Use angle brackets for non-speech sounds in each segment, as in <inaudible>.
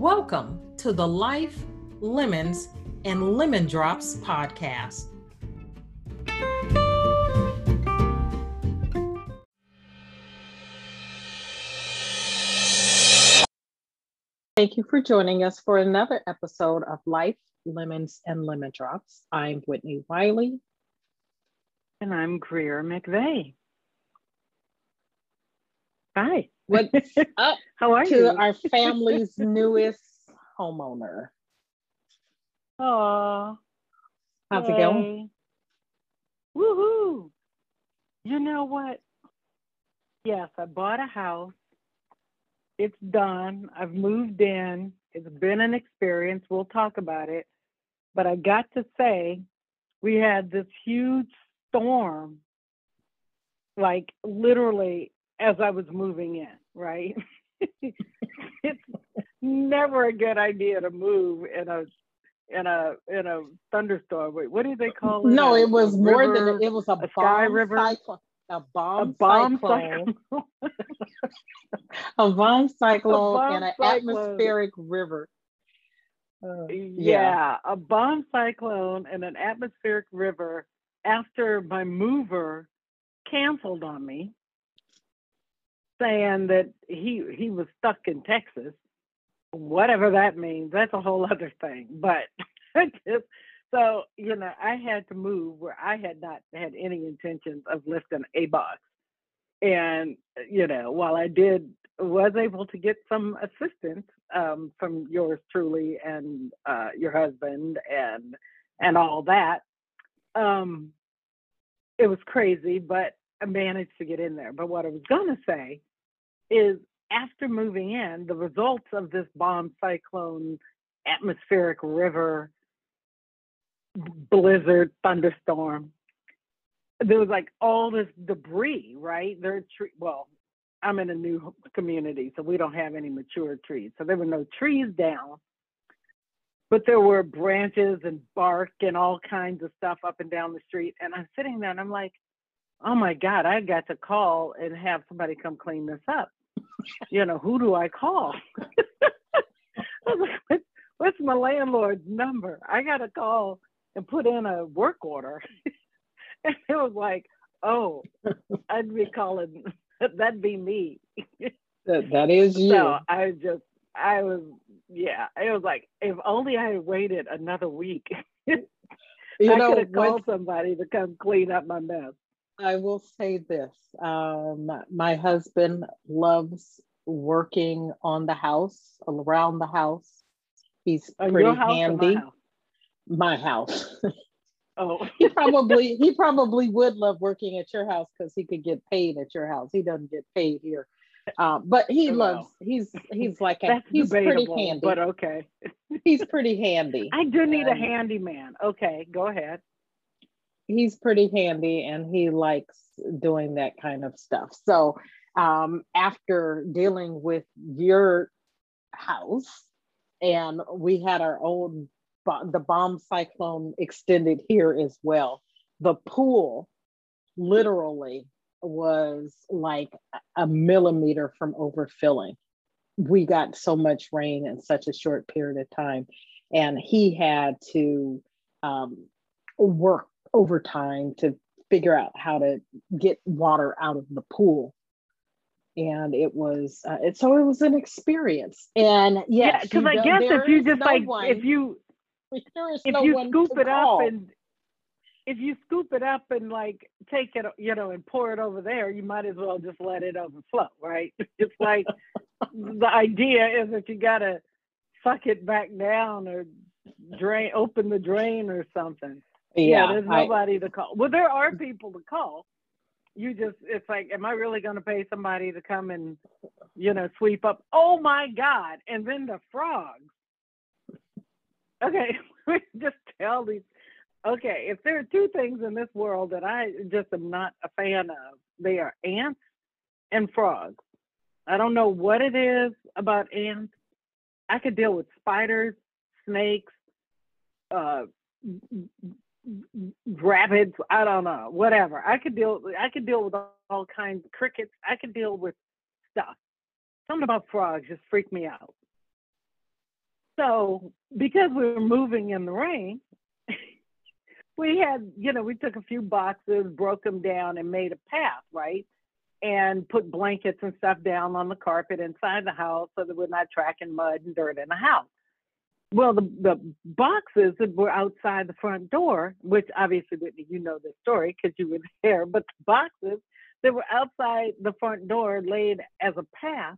Welcome to the Life, Lemons, and Lemon Drops podcast. Thank you for joining us for another episode of Life, Lemons, and Lemon Drops. I'm Whitney Wiley. And I'm Greer McVeigh. Hi. What's <laughs> up? How are to you? our family's newest homeowner. Oh, How's it going? Woohoo! You know what? Yes, I bought a house. It's done. I've moved in. It's been an experience. We'll talk about it. But I got to say, we had this huge storm, like literally as I was moving in, right? <laughs> it's never a good idea to move in a in a in a thunderstorm. Wait, what do they call it? No, A- it was a more river- than it was a, a sky river? cyclone. A bomb, a bomb cyclone, cyclone. <laughs> a bomb <laughs> cyclone, bomb and an cyclone. atmospheric river. Uh, yeah, a bomb cyclone and an atmospheric river after my mover canceled on me, saying that he he was stuck in Texas. Whatever that means, that's a whole other thing. But <laughs> just, so you know, I had to move where I had not had any intentions of lifting a box, and you know, while I did was able to get some assistance um, from yours truly and uh, your husband and and all that. Um, it was crazy, but I managed to get in there. But what I was gonna say is, after moving in, the results of this bomb cyclone, atmospheric river, blizzard, thunderstorm, there was like all this debris, right? There are tree. Well, I'm in a new community, so we don't have any mature trees. So there were no trees down, but there were branches and bark and all kinds of stuff up and down the street. And I'm sitting there and I'm like, oh my God, I got to call and have somebody come clean this up. You know, who do I call? <laughs> Like, what's my landlord's number? I got to call and put in a work order. <laughs> and it was like, oh, <laughs> I'd be calling, that'd be me. that, that is you. So I just, I was, yeah, it was like, if only I had waited another week, you I could have called somebody to come clean up my mess. I will say this. Um, my husband loves working on the house, around the house. He's Oh, pretty house handy. my house? My house. <laughs> Oh, he <laughs> probably he probably would love working at your house because he could get paid at your house. He doesn't get paid here, uh, but he Well, loves. He's he's like a, he's pretty handy. but okay. he's pretty handy. <laughs> I do need a handyman. Okay, go ahead. He's pretty handy, and he likes doing that kind of stuff. So um, after dealing with your house, and we had our own the bomb cyclone extended here as well. The pool literally was like a millimeter from overfilling. We got so much rain in such a short period of time, and he had to um, work overtime to figure out how to get water out of the pool. And it was uh, it, so it was an experience. And yeah because i guess if you just no like one, if you if no you scoop it call. up and if you scoop it up and like take it you know and pour it over there you might as well just let it overflow right? <laughs> It's like the idea is that you got to suck it back down or drain open the drain or something yeah, yeah there's nobody I, to call. Well there are people to call. You just it's like am i really going to pay somebody to come and you know sweep up? Oh my god and then the frogs. Okay <laughs> just tell these okay if there are two things in this world that i just am not a fan of they are ants and frogs. I don't know what it is about ants. I could deal with spiders snakes uh rabbits i don't know whatever. I could deal i could deal with all, kinds of crickets. I could deal with stuff. Something about frogs just freaked me out. So because we were moving in the rain <laughs> we had you know we took a few boxes broke them down and made a path right? And put blankets and stuff down on the carpet inside the house so that we're not tracking mud and dirt in the house well, the, the boxes that were outside the front door, which obviously, Whitney, you know the story because you were <laughs> there, but the boxes that were outside the front door laid as a path.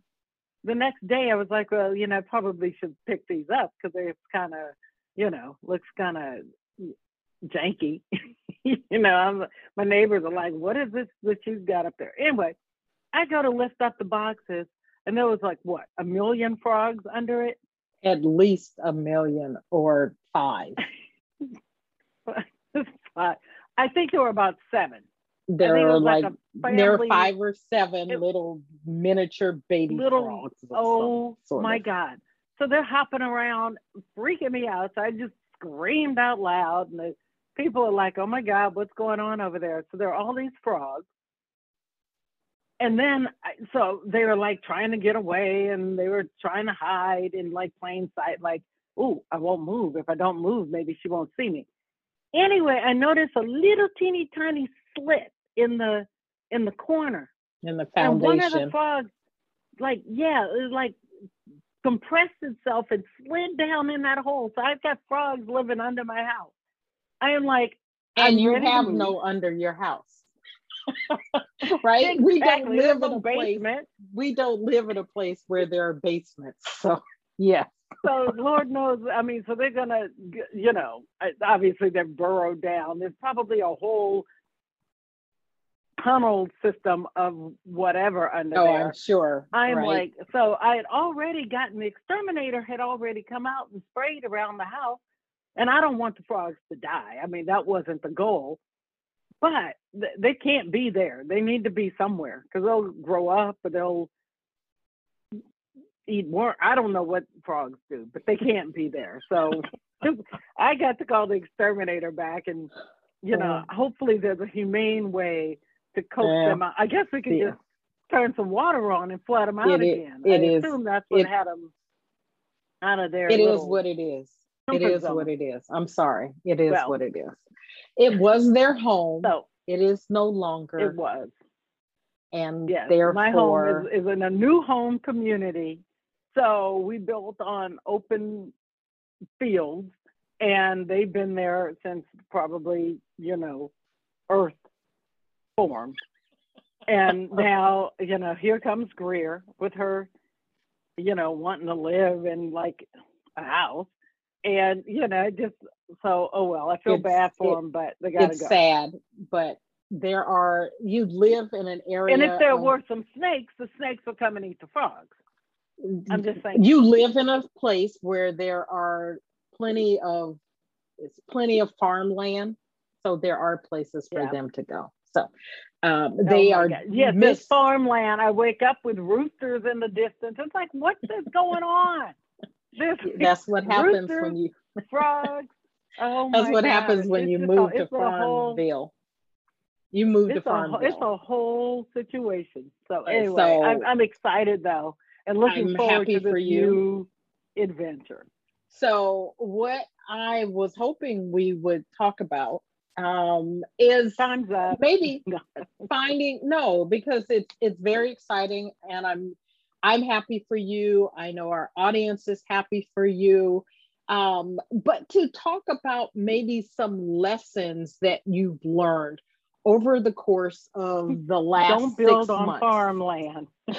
The next day, I was like, well, you know, I probably should pick these up because they're kind of, you know, looks kind of janky. <laughs> you know, I'm, my neighbors are like, what is this that you've got up there? Anyway, I go to lift up the boxes, and there was like, what, a million frogs under it? At least a million or five. <laughs> I think there were about seven. There are like, like there are five or seven it, little miniature baby little, frogs. Oh my of. god! So they're hopping around, freaking me out. So I just screamed out loud, and the people are like, "Oh my god, what's going on over there?" So there are all these frogs, and then so they were like trying to get away and they were trying to hide in like plain sight like oh i won't move. If i don't move maybe she won't see me. Anyway i noticed a little teeny tiny slit in the in the corner. In the foundation and one of the frogs like yeah it was like compressed itself and slid down in that hole. So i've got frogs living under my house. I am like and I'm you have no under your house <laughs> right? Exactly. We don't live in a basement. Place, we don't live in a place where there are basements. So yeah. so Lord knows, I mean, so they're gonna, you know, obviously they're burrowed down. There's probably a whole tunnel system of whatever under oh, there. I'm sure. I'm right. like, so I had already gotten the exterminator had already come out and sprayed around the house, and I don't want the frogs to die. I mean, that wasn't the goal but they can't be there. They need to be somewhere because they'll grow up or they'll eat more. I don't know what frogs do, but they can't be there. So <laughs> <laughs> I got to call the exterminator back, and you know, hopefully there's a humane way to coax yeah. them out. I guess we could yeah. just turn some water on and flood them out it again. Is, I is. assume that's what it, had them out of there. It is what it is. It is zone. what it is. I'm sorry. It is well, what it is. It was their home. So it is no longer. It was. And yes, therefore, my home is, is in a new home community. So we built on open fields, and they've been there since probably you know, Earth formed. And <laughs> now you know, here comes Greer with her, you know, wanting to live in like a house and you know just so oh well i feel it's, bad for it, them but they gotta it's go. sad but there are you live in an area and if there of, were some snakes the snakes would come and eat the frogs. I'm just saying. You live in a place where there are plenty of it's plenty of farmland so there are places for yeah. them to go. So um, oh they oh are yes mis- this farmland i wake up with roosters in the distance. It's like what's this going on <laughs> that's what happens roosters, when you <laughs> frogs. Oh That's what God. happens when it's you move a, to Farmville. You move to Farmville. A, it's a whole situation. So anyway, so, I'm, I'm, excited though, and looking I'm forward to this new adventure. So what I was hoping we would talk about um, is maybe <laughs> finding no because it's it's very exciting and I'm I'm happy for you. I know our audience is happy for you. Um, but to talk about maybe some lessons that you've learned over the course of <laughs> the last Don't build on months. farmland. <laughs>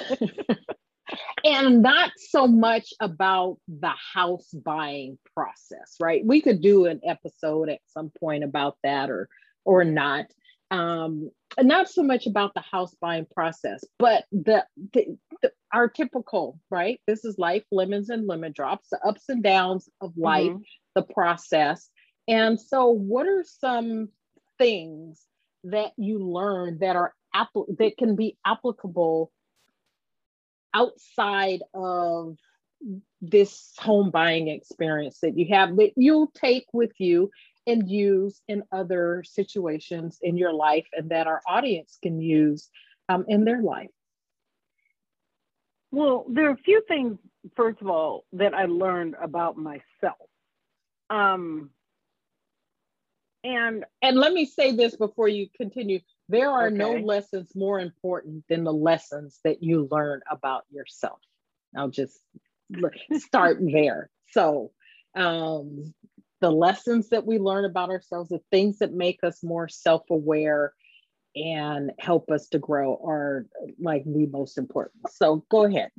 and not so much about the house buying process right we could do an episode at some point about that or or not um not so much about the house buying process but the, the, the our typical right? This is life lemons and lemon drops the ups and downs of life Mhm. the process. And so what are some things that you learn that are appl- that can be applicable outside of this home buying experience that you have that you'll take with you and use in other situations in your life and that our audience can use um, in their life Well, there are a few things, first of all, that I learned about myself. Um, and and let me say this before you continue. There are no lessons more important than the lessons that you learn about yourself. I'll just start <laughs> there. So um, the lessons that we learn about ourselves the things that make us more self-aware and help us to grow are like the most important so go ahead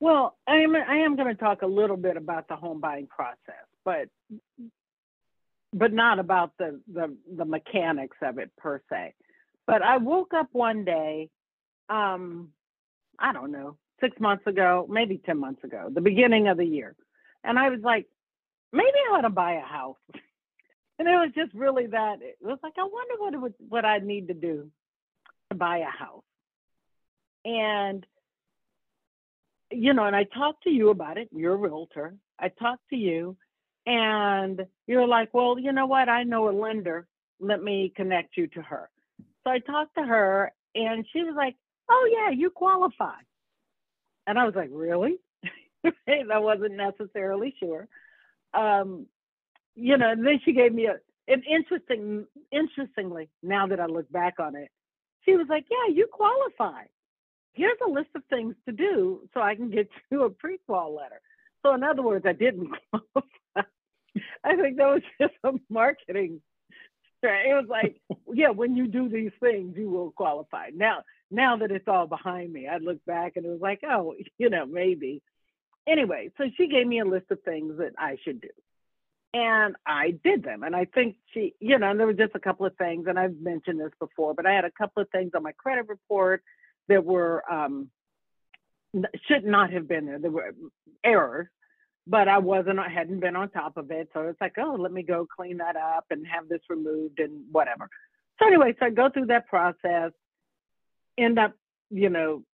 well, I am I am going to talk a little bit about the home buying process, but but not about the the the mechanics of it per se. But I woke up one day, um, I don't know, six months ago, maybe ten months ago, the beginning of the year, and I was like, maybe I ought to buy a house. <laughs> And it was just really that. It was like I wonder what it would, what I need to do to buy a house. And you know, and I talked to you about it. You're a realtor. I talked to you, and you're like, well, you know what? I know a lender. Let me connect you to her. So I talked to her, and she was like, oh, yeah, you qualify. And I was like, really? <laughs> I wasn't necessarily sure. Um, you know, and then she gave me a, an interesting, interestingly, now that I look back on it, she was like, yeah, you qualify here's a list of things to do so I can get <laughs> you a prequal letter. So in other words, I didn't <laughs> qualify. I think that was just a marketing. strat- It was like, <laughs> yeah, when you do these things, you will qualify. Now, now that it's all behind me, I look back and it was like, oh, you know, maybe. Anyway, so she gave me a list of things that I should do. And I did them. And I think she, you know, and there were just a couple of things, and I've mentioned this before, but I had a couple of things on my credit report that were um, should not have been there. There were errors, but I wasn't. I hadn't been on top of it, so it's like, oh, let me go clean that up and have this removed and whatever. So anyway, so I go through that process, end up, you know,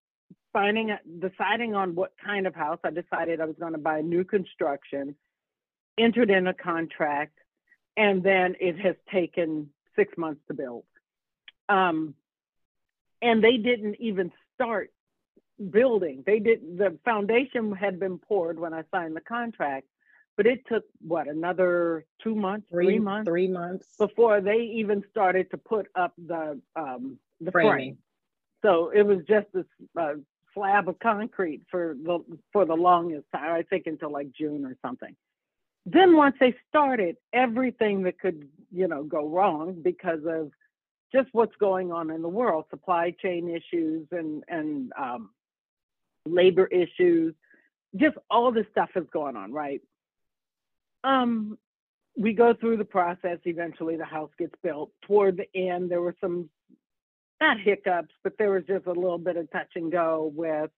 finding, deciding on what kind of house. I decided I was going to buy new construction, entered in a contract, and then it has taken six months to build. Um, and they didn't even start building. They did the foundation had been poured when I signed the contract, but it took what another two months, three, three months three months before they even started to put up the um, the frame. So it was just this uh, slab of concrete for the for the longest time. I think until like June or something. Then once they started, everything that could you know go wrong because of just what's going on in the world, supply chain issues and and um, labor issues, just all this stuff is going on, right? Um, we go through the process. Eventually, the house gets built. Toward the end, there were some not hiccups, but there was just a little bit of touch and go with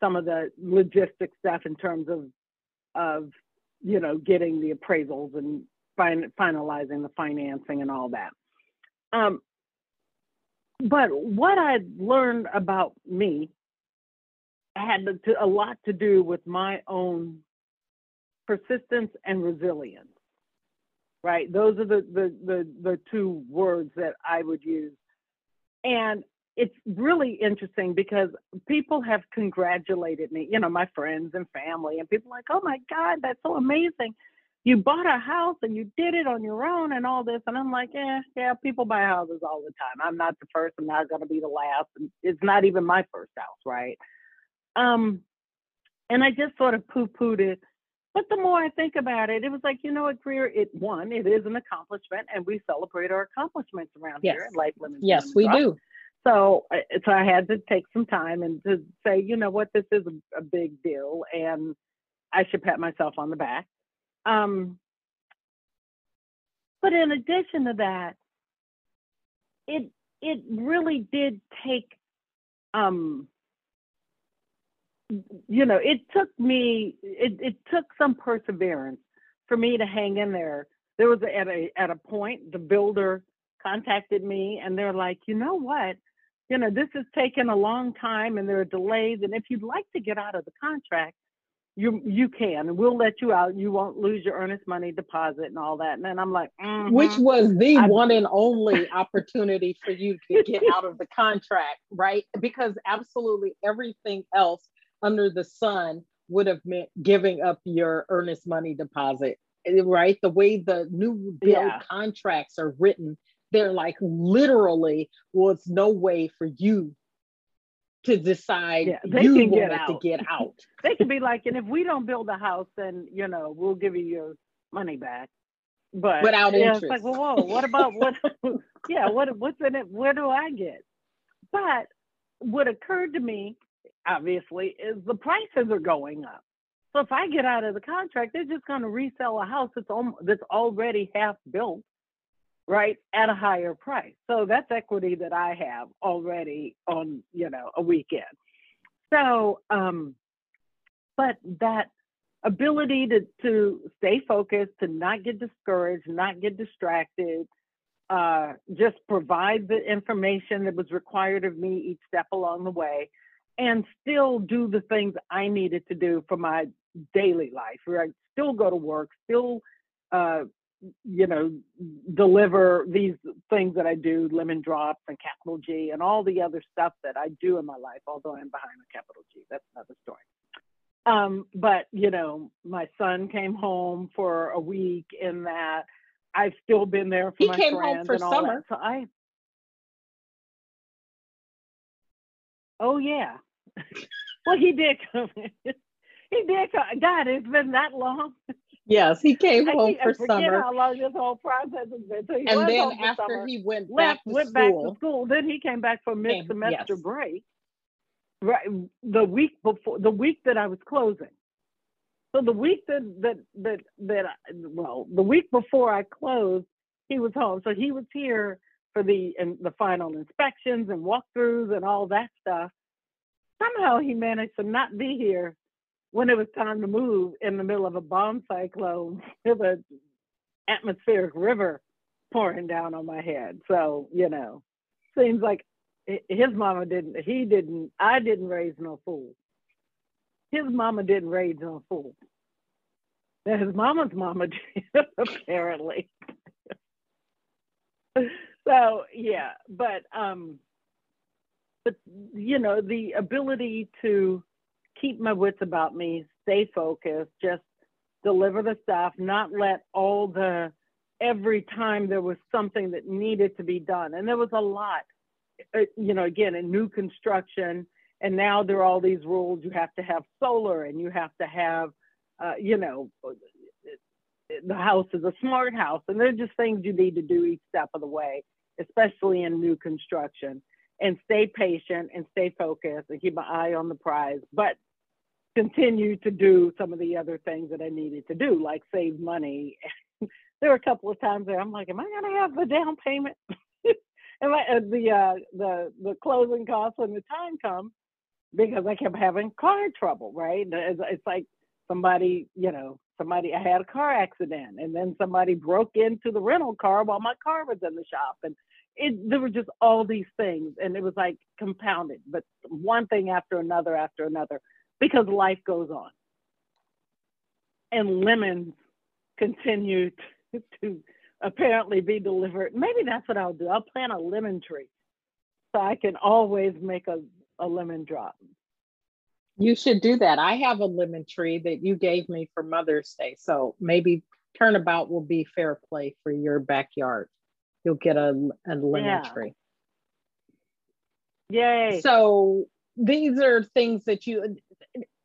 some of the logistic stuff in terms of of you know getting the appraisals and fin- finalizing the financing and all that. Um, but what I learned about me had to, a lot to do with my own persistence and resilience. Right, those are the the the, the two words that I would use, and it's really interesting because people have congratulated me, you know, my friends and family, and people like, oh my God, that's so amazing. you bought a house and you did it on your own and all this. And I'm like, yeah, yeah, people buy houses all the time. I'm not the first. I'm not going to be the last. And it's not even my first house, right? Um, and I just sort of poo-pooed it. But the more I think about it, it was like, you know what, Greer, it one, it is an accomplishment, and we celebrate our accomplishments around yes. here at Life. Yes, we do. So, so I had to take some time and to say, you know what, this is a, a big deal, and I should pat myself on the back. Um, but in addition to that, it it really did take um, you know, it took me, it, it took some perseverance for me to hang in there. There was at a at a point the builder contacted me and they're like, you know what, you know, this has taken a long time and there are delays. And if you'd like to get out of the contract, you you can and we'll let you out. You won't lose your earnest money deposit and all that. And then I'm like, mm-hmm. which was the I, one and only opportunity for you to get out of the contract, right? Because absolutely everything else under the sun would have meant giving up your earnest money deposit, eh, right? The way the new bill yeah. contracts are written, they're like literally was no way for you to decide yeah, they you can get to get <laughs> out. they could be like, and if we don't build a house, then you know we'll give you your money back. But without yeah, interest. It's like, well, whoa, what about what? <laughs> yeah, what what's in it? Where do I get? But what occurred to me obviously, is the prices are going up. So if I get out of the contract, they're just going to resell a house that's that's already half built, right, at a higher price. So that's equity that I have already on you know a weekend. So, um, but that ability to to stay focused, to not get discouraged, not get distracted, uh, just provide the information that was required of me each step along the way and still do the things I needed to do for my daily life, right? Still go to work, still, uh, you know, deliver these things that I do, lemon drops and capital G and all the other stuff that I do in my life, although I'm behind a capital G. That's another story. Um, but, you know, my son came home for a week in that. I've still been there for he my came friends home for summer. that. So I, oh yeah, <laughs> well, he did come. <laughs> he did come. God, it's been that long. <laughs> Yes, he came home for uh, I forget summer. How long this whole process has been? So and then after summer, he went left, back to went school, back to school. Then he came back for mid semester yes. break. Right, the week before, the week that I was closing. So the week that that that that I, well, the week before I closed, he was home. So he was here for the and the final inspections and walkthroughs and all that stuff somehow he managed to not be here when it was time to move in the middle of a bomb cyclone <laughs> with an atmospheric river pouring down on my head. So, you know, seems like his mama didn't, he didn't, I didn't raise no fool. His mama didn't raise no fool. His mama's mama <laughs> did, apparently. <laughs> so, yeah, but, um, but you know the ability to keep my wits about me stay focused just deliver the stuff not let all the every time there was something that needed to be done. And there was a lot uh, you know again in new construction and now there are all these rules. You have to have solar and you have to have uh, you know the house is a smart house and they're just things you need to do each step of the way especially in new construction. And stay patient and stay focused and keep my eye on the prize, but continue to do some of the other things that I needed to do, like save money. <laughs> there were a couple of times where I'm like, am I to have the down payment? <laughs> and I, uh, the uh, the the closing costs when the time comes because I kept having car trouble. Right? It's, it's like somebody, you know, somebody I had a car accident, and then somebody broke into the rental car while my car was in the shop, and it, there were just all these things and it was like compounded but one thing after another after another because life goes on and lemons continue to, to apparently be delivered maybe that's what i'll do i'll plant a lemon tree so i can always make a, a lemon drop you should do that i have a lemon tree that you gave me for mother's day so maybe turnabout will be fair play for your backyard. You'll get a, a lemon Yeah. tree. Yay. So these are things that you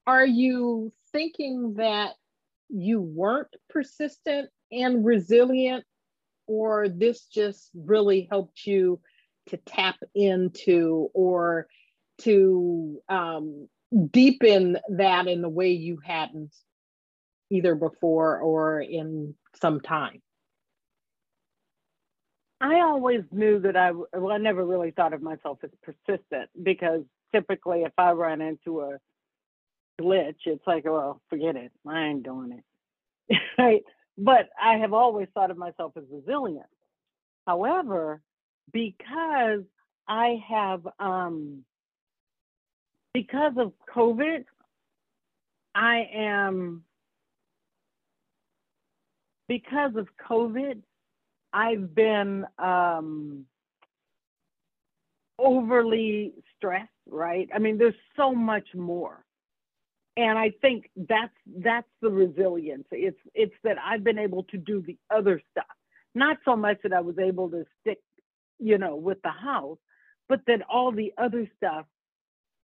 are you thinking that you weren't persistent and resilient, or this just really helped you to tap into or to um, deepen that in the way you hadn't either before or in some time? I always knew that I, well, I never really thought of myself as persistent because typically if I run into a glitch, it's like, well, forget it. I ain't doing it. <laughs> right. But I have always thought of myself as resilient. However, because I have, um, because of COVID, I am, because of COVID, I've been um, overly stressed, right? I mean, there's so much more. And I think that's that's the resilience. It's it's that I've been able to do the other stuff. Not so much that I was able to stick, you know, with the house, but that all the other stuff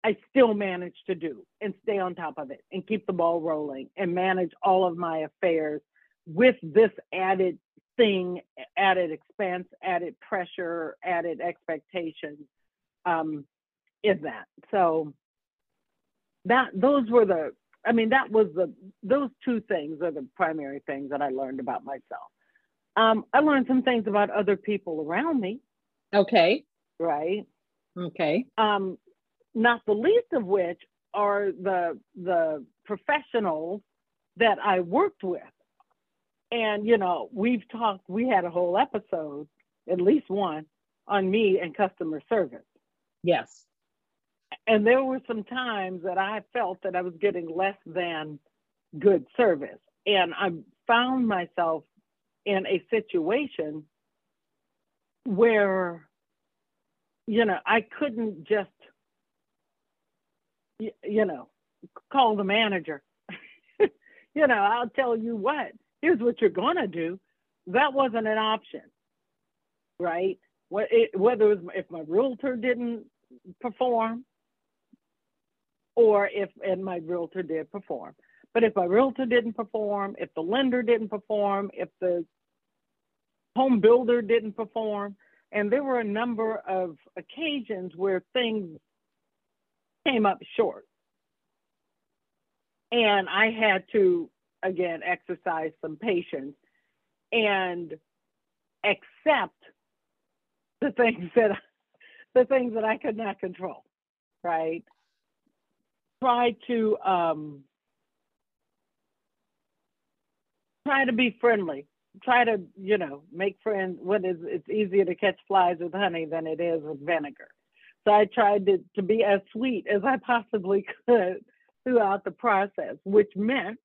I still managed to do and stay on top of it and keep the ball rolling and manage all of my affairs with this added thing, added expense, added pressure, added expectations, um, is that. So that those were the I mean that was the those two things are the primary things that I learned about myself. Um, I learned some things about other people around me, Okay. right? Okay. um, not the least of which are the the professionals that I worked with. And you know, we've talked. We had a whole episode, at least one, on me and customer service. Yes. And there were some times that I felt that I was getting less than good service, and I found myself in a situation where, you know, I couldn't just you know, call the manager. <laughs> you know, I'll tell you what, here's what you're going to do. That wasn't an option, right? Whether it was if my realtor didn't perform or if, and my realtor did perform. But if my realtor didn't perform, if the lender didn't perform, if the home builder didn't perform, and there were a number of occasions where things came up short. And I had to, again, exercise some patience and accept the things that <laughs> the things that I could not control, right? Try to um, try to be friendly. Try to, you know, make friends. What is it's easier to catch flies with honey than it is with vinegar. So I tried to, to be as sweet as I possibly <laughs> could throughout the process, which meant,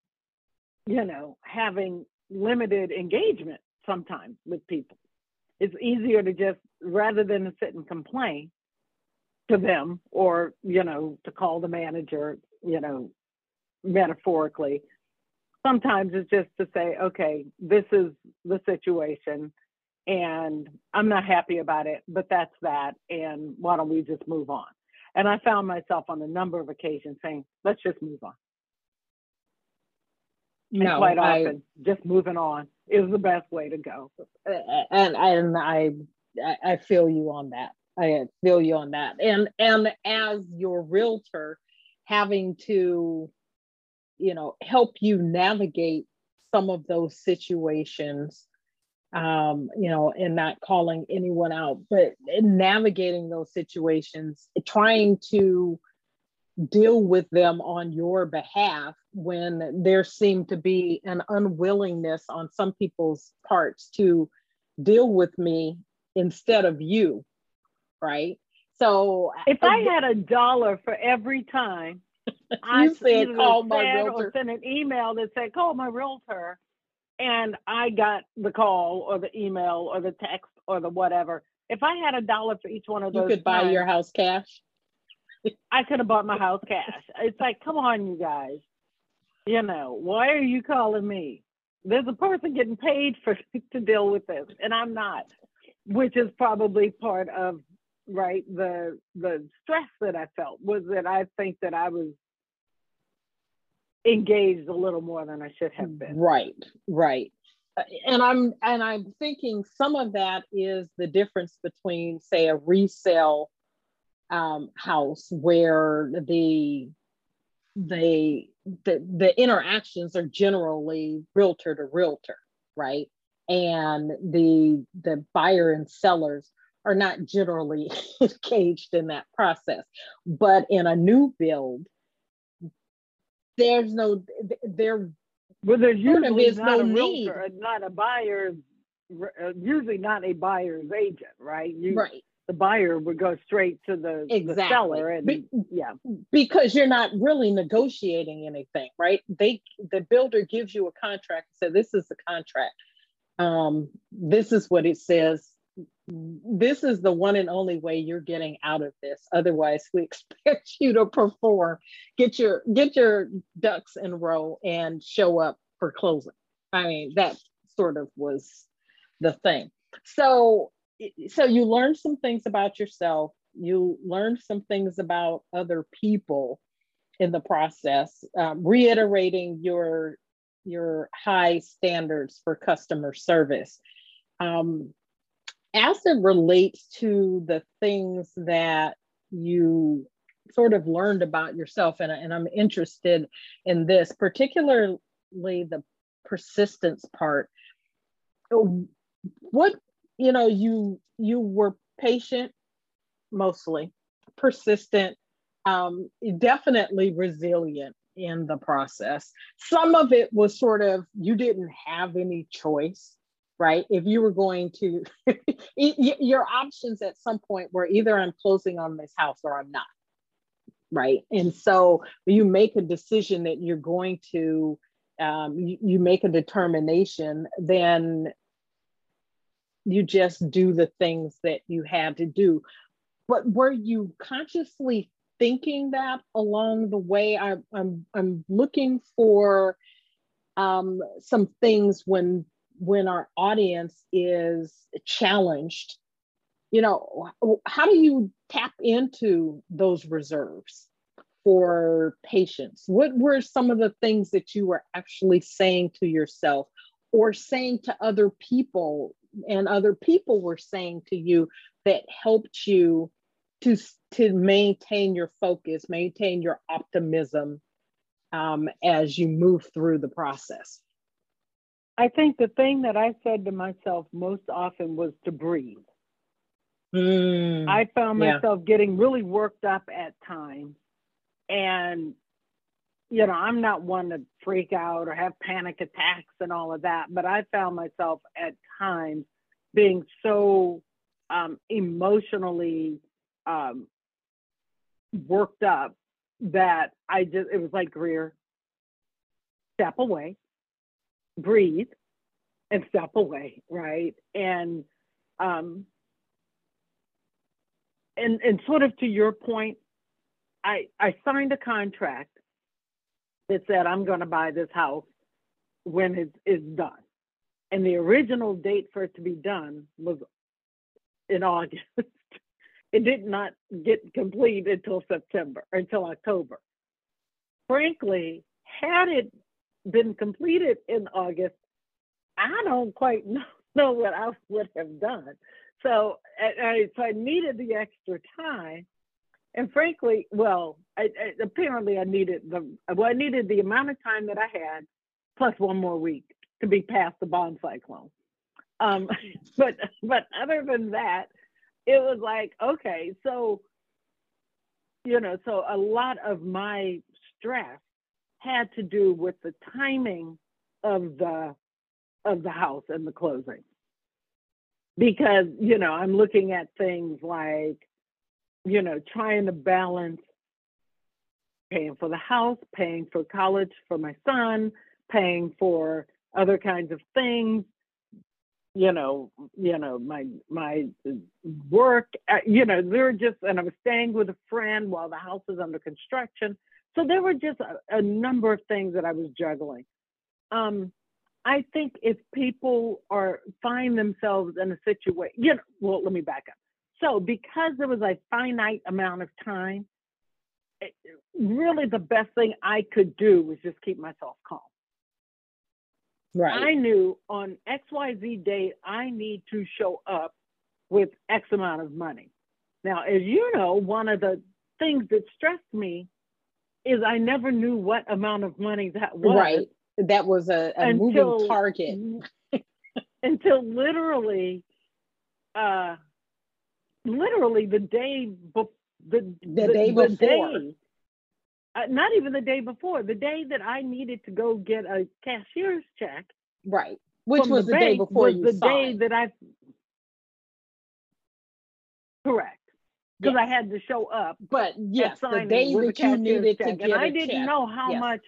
you know, having limited engagement sometimes with people. It's easier to just, rather than to sit and complain to them or, you know, to call the manager, you know, metaphorically. Sometimes it's just to say, okay, this is the situation and I'm not happy about it, but that's that. And why don't we just move on? And I found myself on a number of occasions saying, let's just move on. And No, quite I, often, just moving on is the best way to go. and and I I feel you on that. I feel you on that. And and as your realtor, having to, you know, help you navigate some of those situations, um, you know, and not calling anyone out, but in navigating those situations, trying to deal with them on your behalf when there seemed to be an unwillingness on some people's parts to deal with me instead of you right so If I had a dollar for every time <laughs> I said call my said or realtor sent an email that said call my realtor, and I got the call or the email or the text or the whatever. If I had a dollar for each one of those, you could buy times, your house cash I could have bought my house cash. It's like, come on, you guys. You know, why are you calling me? there's a person getting paid for <laughs> to deal with this, and I'm not, which is probably part of right the the stress that I felt was that I think that I was engaged a little more than I should have been. Right, right. And I'm and I'm thinking some of that is the difference between, say, a resale um, house where the the the the interactions are generally realtor to realtor, right? And the the buyer and sellers are not generally <laughs> engaged in that process. But in a new build, there's no there well there's usually not no a realtor, need. not a buyer's uh, usually not a buyer's agent, right? You, right. The buyer would go straight to the, exactly. the seller and Be- yeah. Because you're not really negotiating anything, right? They the builder gives you a contract, so this is the contract. Um, this is what it says this is the one and only way you're getting out of this. Otherwise we <laughs> expect you to perform. Get your get your ducks in a row and show up for closing. I mean that sort of was the thing. So so you learned some things about yourself. You learned some things about other people in the process um, reiterating your your high standards for customer service. Um, as it relates to the things that you sort of learned about yourself, and, and I'm interested in this, particularly the persistence part. What you know, you you were patient, mostly persistent, um, definitely resilient in the process. Some of it was sort of you didn't have any choice right? If you were going to, <laughs> your options at some point were either I'm closing on this house or I'm not, right? And so you make a decision that you're going to, um, you, you make a determination, then you just do the things that you had to do. But were you consciously thinking that along the way? I, I'm, I'm looking for um, some things when when our audience is challenged you know how do you tap into those reserves for patience what were some of the things that you were actually saying to yourself or saying to other people and other people were saying to you that helped you to to maintain your focus maintain your optimism um, as you move through the process I think the thing that I said to myself most often was to breathe. Mm, I found myself yeah. getting really worked up at times. And, you know, I'm not one to freak out or have panic attacks and all of that, but I found myself at times being so um, emotionally um, worked up that I just, it was like, Greer, step away breathe and step away, right? And um, and and sort of to your point, I I signed a contract that said I'm going to buy this house when it is done, and the original date for it to be done was in August. <laughs> it did not get complete until September, until October. Frankly, had it been completed in August, I don't quite <laughs> know, know what I would have done. So I, so I needed the extra time. And frankly, well, I, I, apparently I needed the well, I needed the amount of time that I had, plus one more week to be past the bomb cyclone. Um, <laughs> but but other than that, it was like okay, so you know, so a lot of my stress had to do with the timing of the of the house and the closing. Because you know i'm looking at things like you know trying to balance paying for the house paying for college for my son paying for other kinds of things you know you know my my work uh, you know they're just and i was staying with a friend while the house is under construction so there were just a, a number of things that I was juggling. Um, I think if people are find themselves in a situation, you know, well, let me back up. So because there was a finite amount of time, it, really the best thing I could do was just keep myself calm. Right. I knew on XYZ date, I need to show up with X amount of money. Now, as you know, one of the things that stressed me is I never knew what amount of money that was. Right. That was a, a until, moving target. until literally, uh, literally the day before. The, the, the, day the before. Day, uh, not even the day before, the day that I needed to go get a cashier's check. Right. Which was the, day before was you the day that I. Correct because yes. I had to show up. But yes, the day that you needed check. to get and I didn't check. know how yes. much.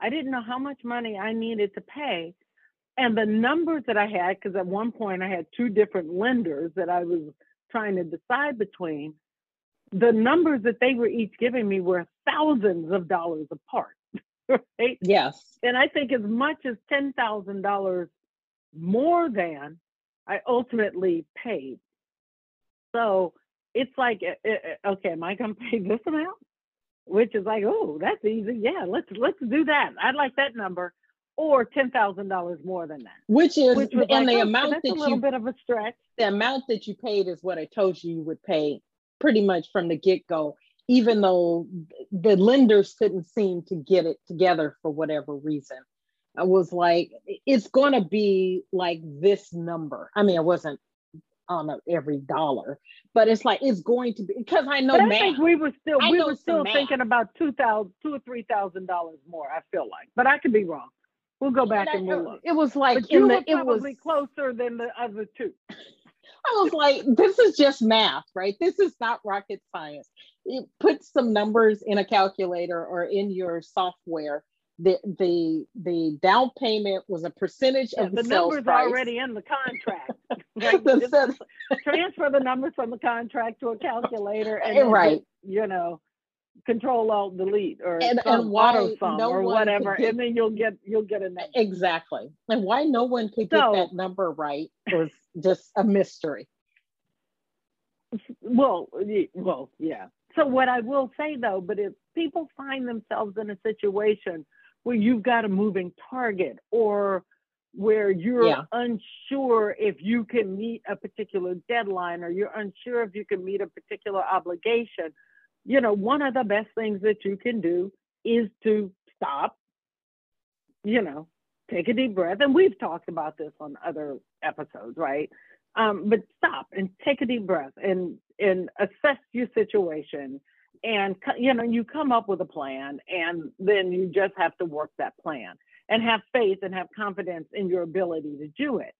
I didn't know how much money I needed to pay, and the numbers that I had, because at one point I had two different lenders that I was trying to decide between. The numbers that they were each giving me were thousands of dollars apart. <laughs> Right? Yes. And I think as much as ten thousand dollars more than I ultimately paid. So it's like, eh, eh, eh, okay, am I going <laughs> to pay this amount? Which is like, oh, that's easy. Yeah, let's let's do that. I'd like that number, or ten thousand dollars more than that. Which is, Which and like, the oh, amount that you a little bit of a stretch. The amount that you paid is what I told you you would pay, pretty much from the get go. Even though the lenders couldn't seem to get it together for whatever reason, I was like, it's going to be like this number. I mean, I wasn't on a, every dollar. But it's like it's going to be because I know. But I math. think we were still I we were still thinking about two thousand, two or three thousand dollars more. I feel like, but I could be wrong. We'll go back and, and we'll uh, look. It was like but you the, were probably was, closer than the other two. <laughs> I was like, this is just math, right? This is not rocket science. It puts some numbers in a calculator or in your software the the the down payment was a percentage yeah, of the, the numbers price. already in the contract. <laughs> <laughs> transfer the numbers from the contract to a calculator and right, you know, control alt delete or and, and sum no or whatever, get, and then you'll get you'll get a number. Exactly, and why no one could so, get that number right was just a mystery. Well, well, yeah. So what I will say though, but if people find themselves in a situation where you've got a moving target or where you're yeah. unsure if you can meet a particular deadline or you're unsure if you can meet a particular obligation, you know, one of the best things that you can do is to stop, you know, take a deep breath. And we've talked about this on other episodes, right? Um, but stop and take a deep breath and and assess your situation and you know you come up with a plan and then you just have to work that plan and have faith and have confidence in your ability to do it.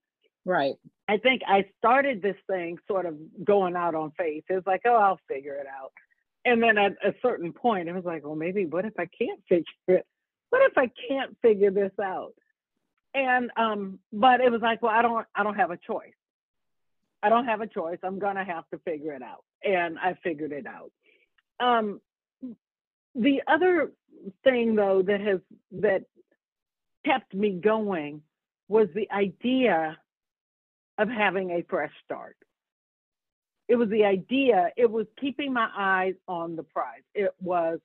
Right. I think i started this thing sort of going out on faith. It's like oh i'll figure it out. And then at a certain point it was like well maybe what if i can't <laughs> figure it? What if i can't figure this out? And um but it was like well i don't i don't have a choice. I don't have a choice. I'm gonna have to figure it out. And i figured it out. Um, the other thing, though, that has that kept me going was the idea of having a fresh start. It was the idea, it was keeping my eyes on the prize. It was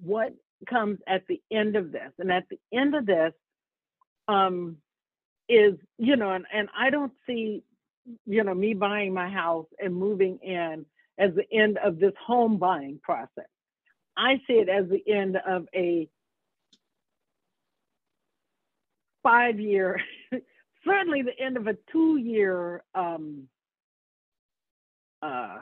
what comes at the end of this. And at the end of this um, is, you know, and, and I don't see, you know, me buying my house and moving in as the end of this home buying process. I see it as the end of a five year, <laughs> certainly the end of a two year um, uh,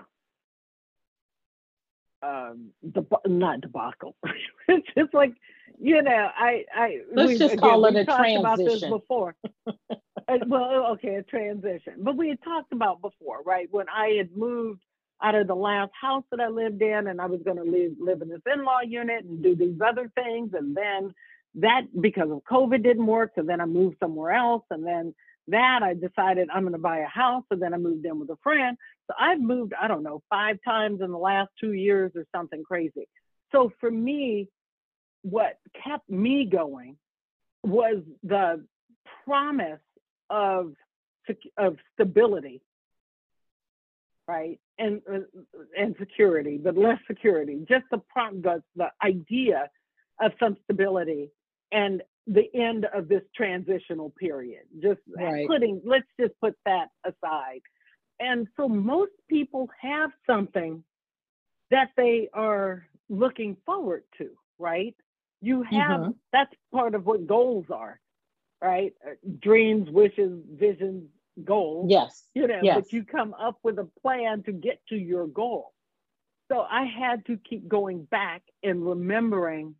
um, deb- not debacle. <laughs> it's just like, you know, I, I, let's just again, call it a transition. About this before. <laughs> uh, well, okay, a transition. But we had talked about before, right? When I had moved out of the last house that I lived in, and I was going to live live in this in-law unit and do these other things, and then that because of COVID didn't work, so then I moved somewhere else, and then that I decided I'm going to buy a house, So then I moved in with a friend. So I've moved, I don't know, five times in the last two years or something crazy. So for me, what kept me going was the promise of of stability, right, and uh, and security, but less security. Just the the, the idea of some stability and the end of this transitional period. Just right. putting, let's just put that aside. And so most people have something that they are looking forward to, right? You have, mm-hmm. that's part of what goals are, right? Uh, dreams, wishes, visions, goals. Yes. You know, yes. but you come up with a plan to get to your goal. So I had to keep going back and remembering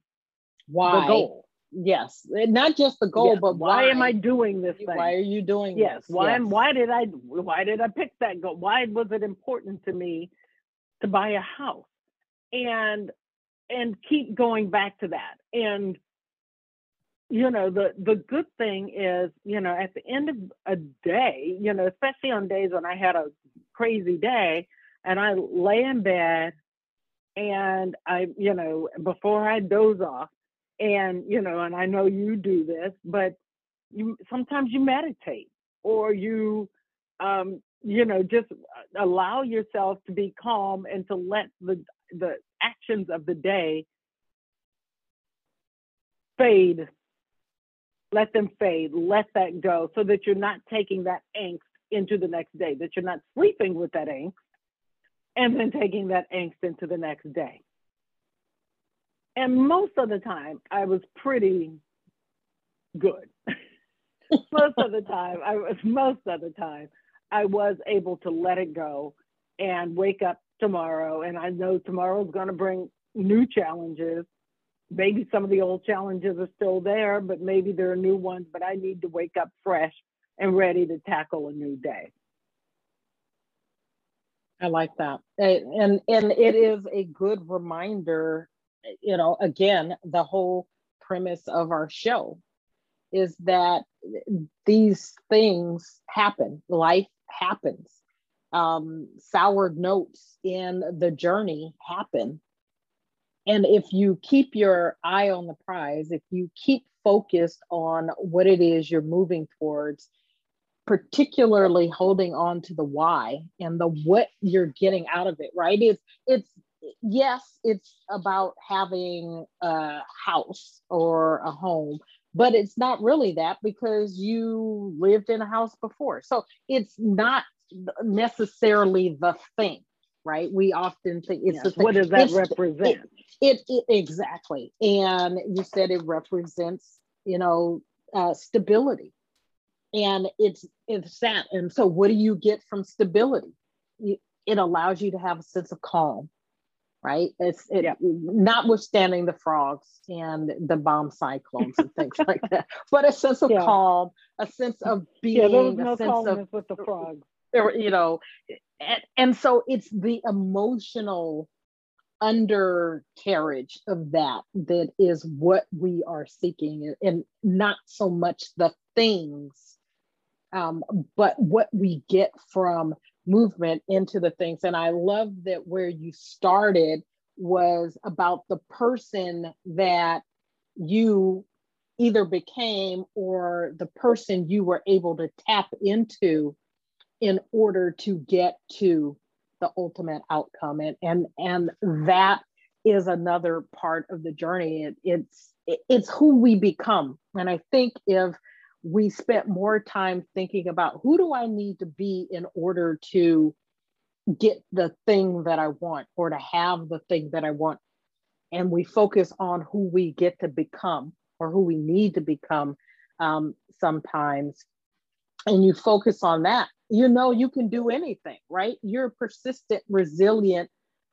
why the goal. Yes, not just the goal, but why, why, am I doing this thing? Why are you doing yes. this? Why yes. why did I why did I pick that goal? Why was it important to me to buy a house? And and keep going back to that. And you know, the the good thing is, you know, at the end of a day, you know, especially on days when I had a crazy day and I lay in bed and I, you know, before I doze off, and you know and i know you do this but you sometimes you meditate or you um you know just allow yourself to be calm and to let the the actions of the day fade. Let them fade. Let that go so that you're not taking that angst into the next day that you're not sleeping with that angst and then taking that angst into the next day and most of the time I was pretty good. <laughs> most of the time I was most of the time I was able to let it go and wake up tomorrow and I know tomorrow's going to bring new challenges. Maybe some of the old challenges are still there, but maybe there are new ones, but I need to wake up fresh and ready to tackle a new day. I like that. And and it is a good reminder you know, again, the whole premise of our show is that these things happen, life happens. Um, sour notes in the journey happen. And if you keep your eye on the prize, if you keep focused on what it is you're moving towards, particularly holding on to the why and the what you're getting out of it, right? It's it's yes, it's about having a house or a home, but it's not really that because you lived in a house before. So it's not necessarily the thing, right? We often think it's yes. What does that it's, represent? It, it, it, exactly. And you said it represents, you know, uh, stability. And it's it's that. And so what do you get from stability? It allows you to have a sense of calm right? It's it, yeah. notwithstanding the frogs and the bomb cyclones and things <laughs> like that, but a sense of yeah. calm, a sense of being, yeah, there was no a sense of with the frogs. You know, and, and so it's the emotional undercarriage of that that is what we are seeking, and not so much the things, um, but what we get from movement into the things. And I love that where you started was about the person that you either became or the person you were able to tap into in order to get to the ultimate outcome. And and and that is another part of the journey. It, it's it's who we become. And i think if we spent more time thinking about who do I need to be in order to get the thing that I want or to have the thing that I want. And we focus on who we get to become or who we need to become um, sometimes. And you focus on that, you know, you can do anything, right? You're a persistent, resilient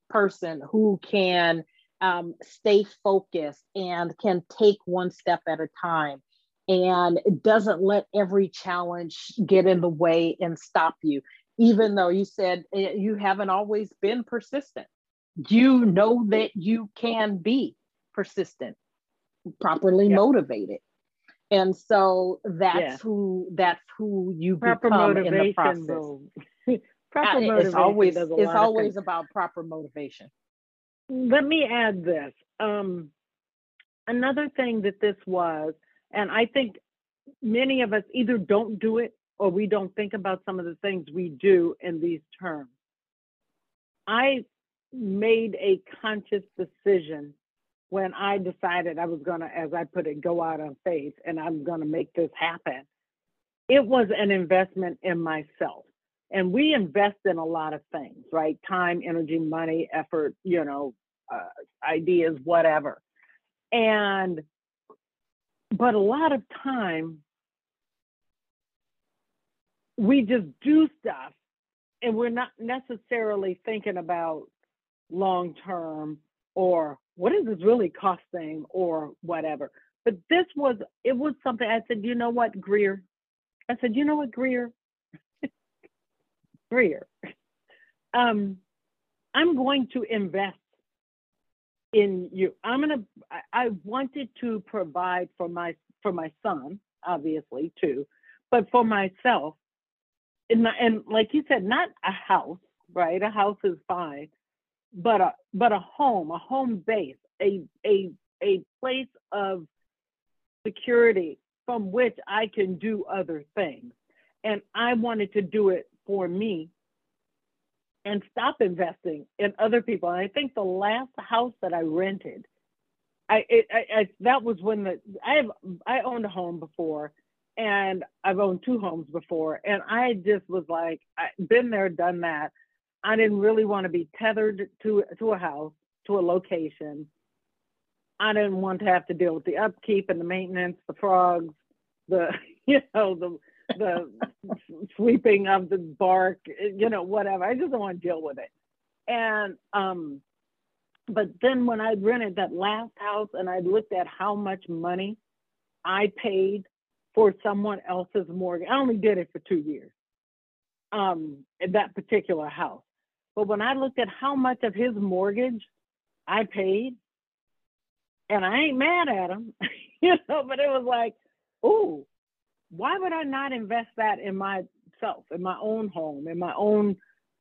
person who can um, stay focused and can take one step at a time and it doesn't let every challenge get in the way and stop you even though you said eh, you haven't always been persistent. You know that you can be persistent properly motivated. And so that's yeah. who that's who you proper become in the process. <laughs> Proper motivation it's always it's always about proper motivation. Let me add this. Um, another thing that this was and I think many of us either don't do it or we don't think about some of the things we do in these terms. I made a conscious decision when I decided I was going to, as I put it, go out on faith and I'm going to make this happen. It was an investment in myself. And we invest in a lot of things, right? Time, energy, money, effort, you know, uh, ideas, whatever. And, but a lot of time, we just do stuff and we're not necessarily thinking about long term or what is this really costing or whatever. But this was, it was something I said, you know what, Greer? I said, you know what, Greer? <laughs> Greer, <laughs> um, I'm going to invest in you. I'm gonna. I, wanted to provide for my for my son, obviously too, but for myself. And and like you said, not a house, right? A house is fine, but a but a home, a home base, a a a place of security from which I can do other things. And I wanted to do it for me and stop investing in other people. And I think the last house that I rented, I, it, I, I that was when the I have I owned a home before, and I've owned two homes before, and I just was like, I been there, done that. I didn't really want to be tethered to to a house, to a location. I didn't want to have to deal with the upkeep and the maintenance, the frogs, the <laughs> you know the the sweeping of the bark, you know, whatever. I just don't want to deal with it. And um, but then when I rented that last house and I looked at how much money I paid for someone else's mortgage, I only did it for two years. Um, in that particular house. But when I looked at how much of his mortgage I paid, and I ain't mad at him, <laughs> you know, but it was like, oh, why would I not invest that in myself, in my own home, in my own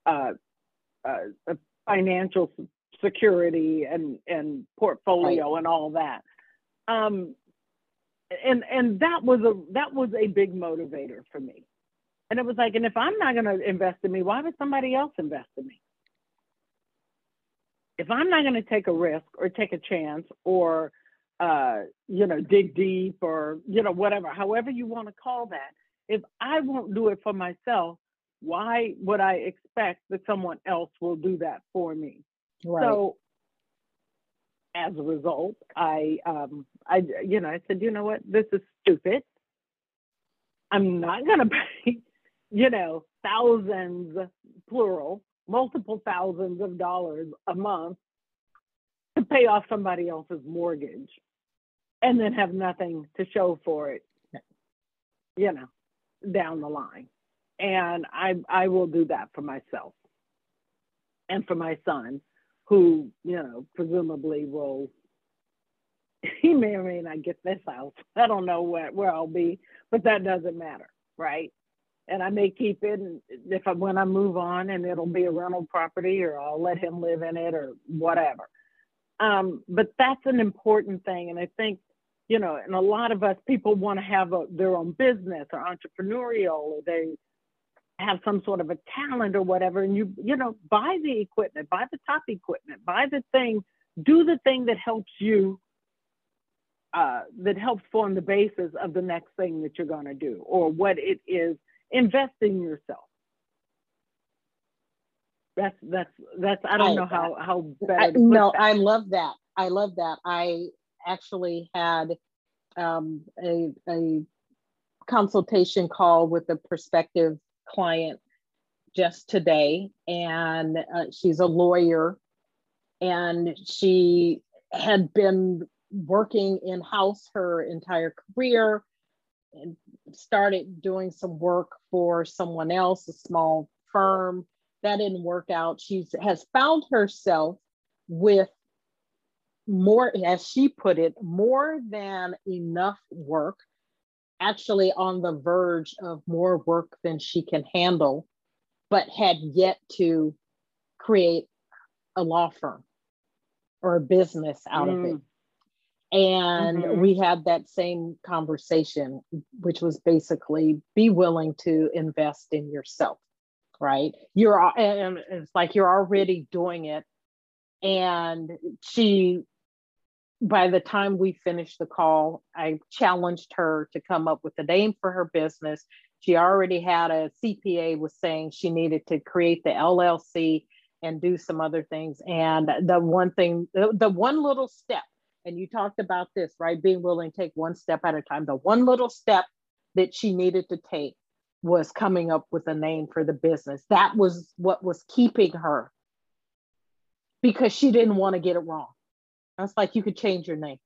uh, uh, financial security and and portfolio right. and all that? Um, and and that was a that was a big motivator for me. And it was like, and if I'm not going to invest in me, why would somebody else invest in me? If I'm not going to take a risk or take a chance or uh, you know, dig deep or, you know, whatever, however you want to call that. If I won't do it for myself, why would I expect that someone else will do that for me? Right. So as a result, I, um, I, you know, I said, you know what, this is stupid. I'm not going <laughs> to pay, you know, thousands, plural, multiple thousands of dollars a month to pay off somebody else's mortgage and then have nothing to show for it, you know, down the line. And I I will do that for myself and for my son, who you know presumably will. <laughs> He may or may not get this house. I don't know where, where I'll be, but that doesn't matter, right? And I may keep it if I, when I move on, and it'll be a rental property, or I'll let him live in it, or whatever. Um, but that's an important thing, and I think you know, and a lot of us people want to have a, their own business or entrepreneurial, or they have some sort of a talent or whatever, and you you know buy the equipment, buy the top equipment, buy the thing, do the thing that helps you, uh, that helps form the basis of the next thing that you're going to do, or what it is. Invest in yourself. That's that's that's. I don't I, know how how better. I, no. I love that. I love that. I actually had um, a, a consultation call with a prospective client just today, and uh, she's a lawyer, and she had been working in house her entire career and started doing some work for someone else, a small firm. That didn't work out. She has found herself with more, as she put it, more than enough work, actually on the verge of more work than she can handle, but had yet to create a law firm or a business out mm. of it. Mm. And mm-hmm. we had that same conversation, which was basically be willing to invest in yourself, right? You're, and it's like you're already doing it. And she, by the time we finished the call, I challenged her to come up with a name for her business. She already had a CPA was saying she needed to create the LLC and do some other things. And the one thing, the, the one little step, and you talked about this, right? Being willing to take one step at a time. The one little step that she needed to take was coming up with a name for the business. That was what was keeping her because she didn't want to get it wrong. That's like you could change your name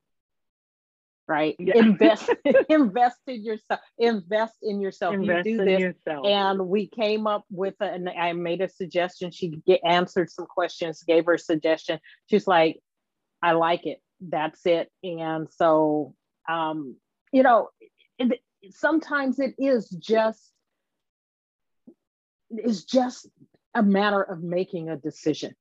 right? Yeah. Invest, <laughs> <laughs> invest in yourself. Invest in yourself. Invest you do this, yourself. and we came up with, a, and I made a suggestion. She get, answered some questions, gave her a suggestion. She's like, "I like it. That's it." And so, um, you know, it, sometimes it is just, it's just a matter of making a decision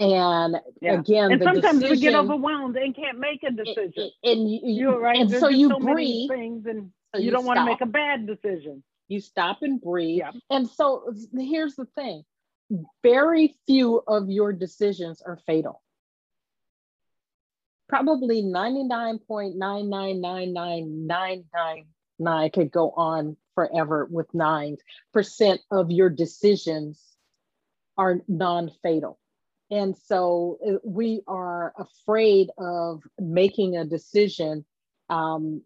and yeah. again, and sometimes decision, we get overwhelmed and can't make a decision. And, and you, are right. And There's so you so breathe. Things and so you, don't want to make a bad decision. You stop and breathe. Yeah. And so here's the thing: very few of your decisions are fatal. Probably 99.9999999 could go on forever with nines percent of your decisions are non-fatal and so uh, we are afraid of making a decision um,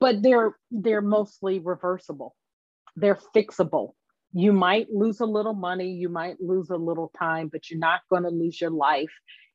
but they're they're mostly reversible. They're fixable. You might lose a little money you might lose a little time but you're not going to lose your life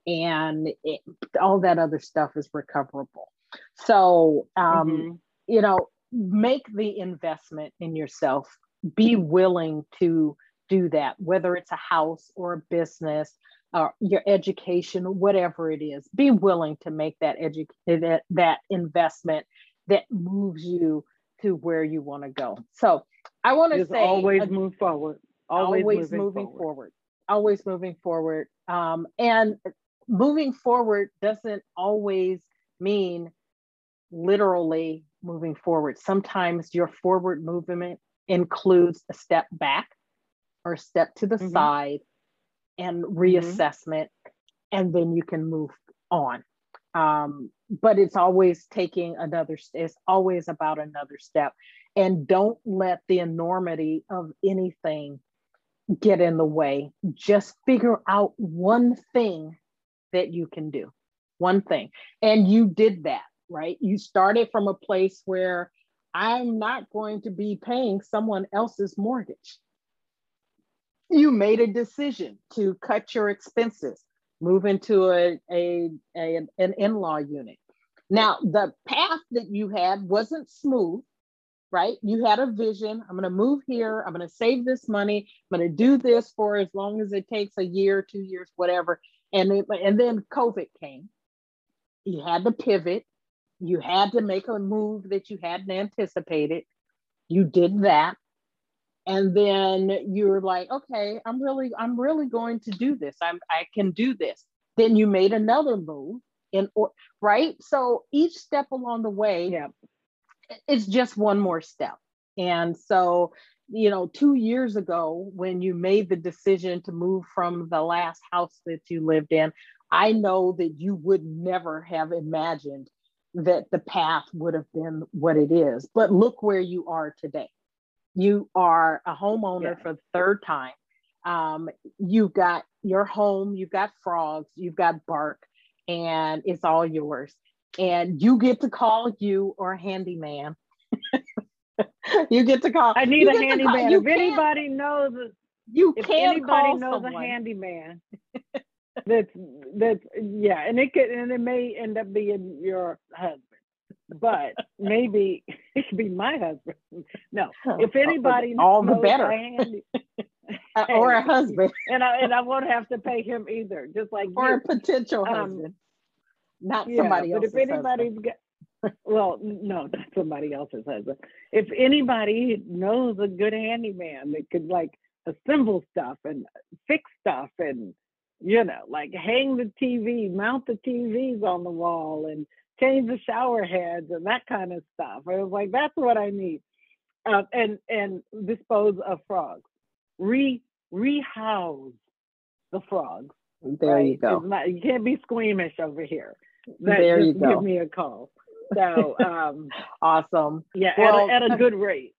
and it, all that other stuff is recoverable. So um, mm-hmm. you know make the investment in yourself. Be willing to do that whether it's a house or a business or your education, whatever it is, be willing to make that edu- that, that investment that moves you to where you want to go. So I want to say always move forward. Always, always moving, moving forward. forward. Always moving forward. Um, and moving forward doesn't always mean literally moving forward. Sometimes your forward movement includes a step back or a step to the mm-hmm. side and mm-hmm. reassessment, mm-hmm. and then you can move on. Um, but it's always taking another, it's always about another step. And don't let the enormity of anything get in the way. Just figure out one thing that you can do, one thing. And you did that, right? You started from a place where I'm not going to be paying someone else's mortgage you made a decision to cut your expenses, move into a, a, a an in-law unit. Now, the path that you had wasn't smooth, right? You had a vision. I'm going to move here. I'm going to save this money. I'm going to do this for as long as it takes a year, two years, whatever. And it, and then COVID came. You had to pivot. You had to make a move that you hadn't anticipated. You did that and then you're like okay i'm really i'm really going to do this. I'm i can do this. Then you made another move and right? So each step along the way yeah. it's just one more step. And so you know two years ago when you made the decision to move from the last house that you lived in i know that you would never have imagined that the path would have been what it is. But look where you are today you are a homeowner yeah. for the third time. Um, you've got your home, you've got frogs, you've got bark, and it's all yours. And you get to call you or a handyman. <laughs> you get to call. I need a handyman. If anybody knows, you if can anybody knows someone. a handyman, <laughs> that's that's yeah, and it could and it may end up being your husband but maybe <laughs> it could be my husband. No, if anybody all the better, handy, <laughs> <laughs> or a husband, and I and I won't have to pay him either. Just like or you. a potential um, husband, not yeah, somebody else. But if anybody's got, well, no, not somebody else's husband. If anybody knows a good handyman that could like assemble stuff and fix stuff and you know, like hang the TV, mount the TVs on the wall, and change the shower heads and that kind of stuff. I was like, that's what I need. Uh, and and dispose of frogs, re rehouse the frogs. There right? you go. Not, you can't be squeamish over here. That, there you go. Give me a call. <laughs> So um, awesome. Yeah, well, at, a, at a good rate.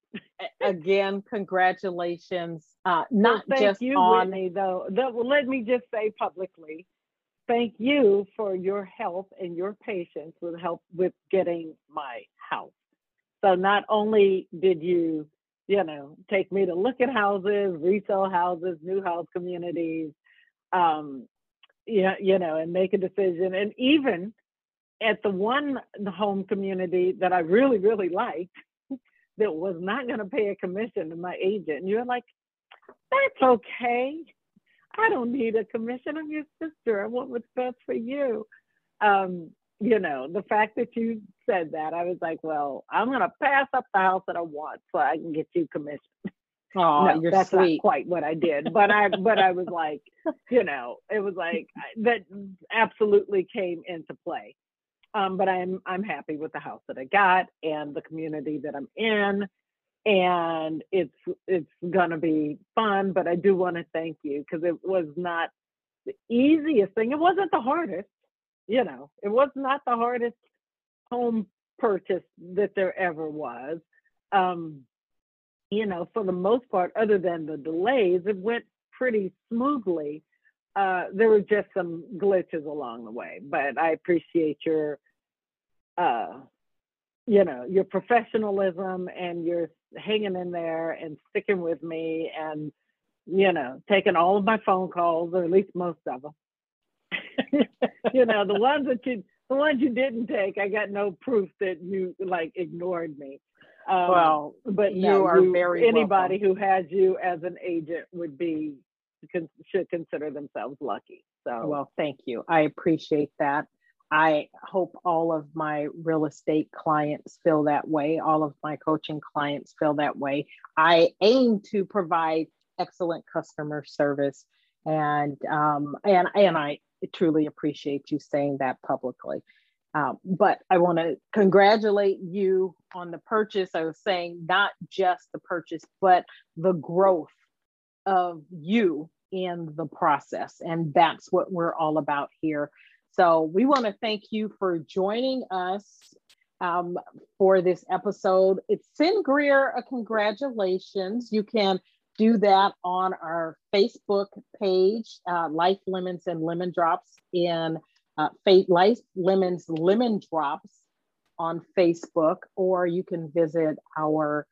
again, congratulations. Uh, not well, just you, on Whitney, though. let me just say publicly, thank you for your help and your patience with help with getting my house. So not only did you, you know, take me to look at houses, resell houses, new house communities, um, yeah, you know, and make a decision, and even at the one home community that I really, really liked, that was not going to pay a commission to my agent. You're like, that's okay. I don't need a commission. I'm your sister. I want what's best for you. Um, you know, the fact that you said that, I was like, well, I'm going to pass up the house that I want so I can get you commission. <laughs> Oh, no, that's sweet. not quite what I did, but I, but I was like, <laughs> you know, it was like that absolutely came into play. Um, but I'm I'm happy with the house that I got and the community that I'm in, and it's it's gonna be fun. But I do want to thank you because it was not the easiest thing. It wasn't the hardest, you know. It was not the hardest home purchase that there ever was. Um, you know, for the most part, other than the delays, it went pretty smoothly uh, there were just some glitches along the way, but I appreciate your, uh, you know, your professionalism and your hanging in there and sticking with me and, you know, taking all of my phone calls, or at least most of them. <laughs> you know, the ones that you, the ones you didn't take, I got no proof that you like ignored me. Um, well, but you no, are you, very anybody welcome. who has you as an agent would be should consider themselves lucky. So, well, thank you. I appreciate that. I hope all of my real estate clients feel that way. All of my coaching clients feel that way. I aim to provide excellent customer service, and um, and and I truly appreciate you saying that publicly. Um, but I want to congratulate you on the purchase. I was saying not just the purchase, but the growth of you in the process. And that's what we're all about here. So we want to thank you for joining us um, for this episode. It's send Greer a congratulations. You can do that on our Facebook page, uh, Life Lemons and Lemon Drops in uh, Fate Life Lemons Lemon Drops on Facebook, or you can visit our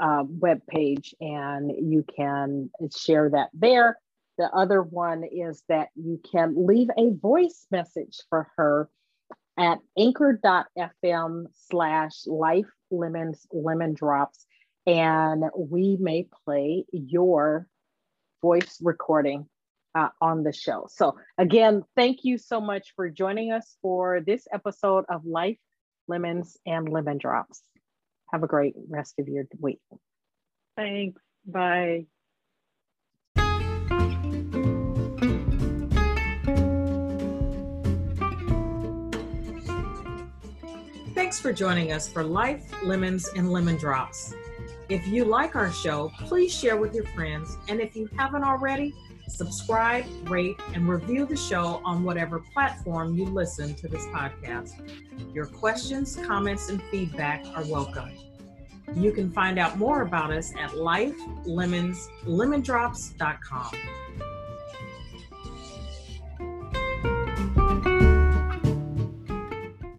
uh, web page and you can share that there. The other one is that you can leave a voice message for her at anchor.fm slash life lemons lemon drops and we may play your voice recording uh, on the show. So again, thank you so much for joining us for this episode of Life Lemons and Lemon Drops. Have a great rest of your week. Thanks. Bye. Thanks for joining us for Life, Lemons, and Lemon Drops. If you like our show, please share with your friends. And if you haven't already, subscribe, rate, and review the show on whatever platform you listen to this podcast. Your questions, comments, and feedback are welcome. You can find out more about us at lifelemonslemondrops.com.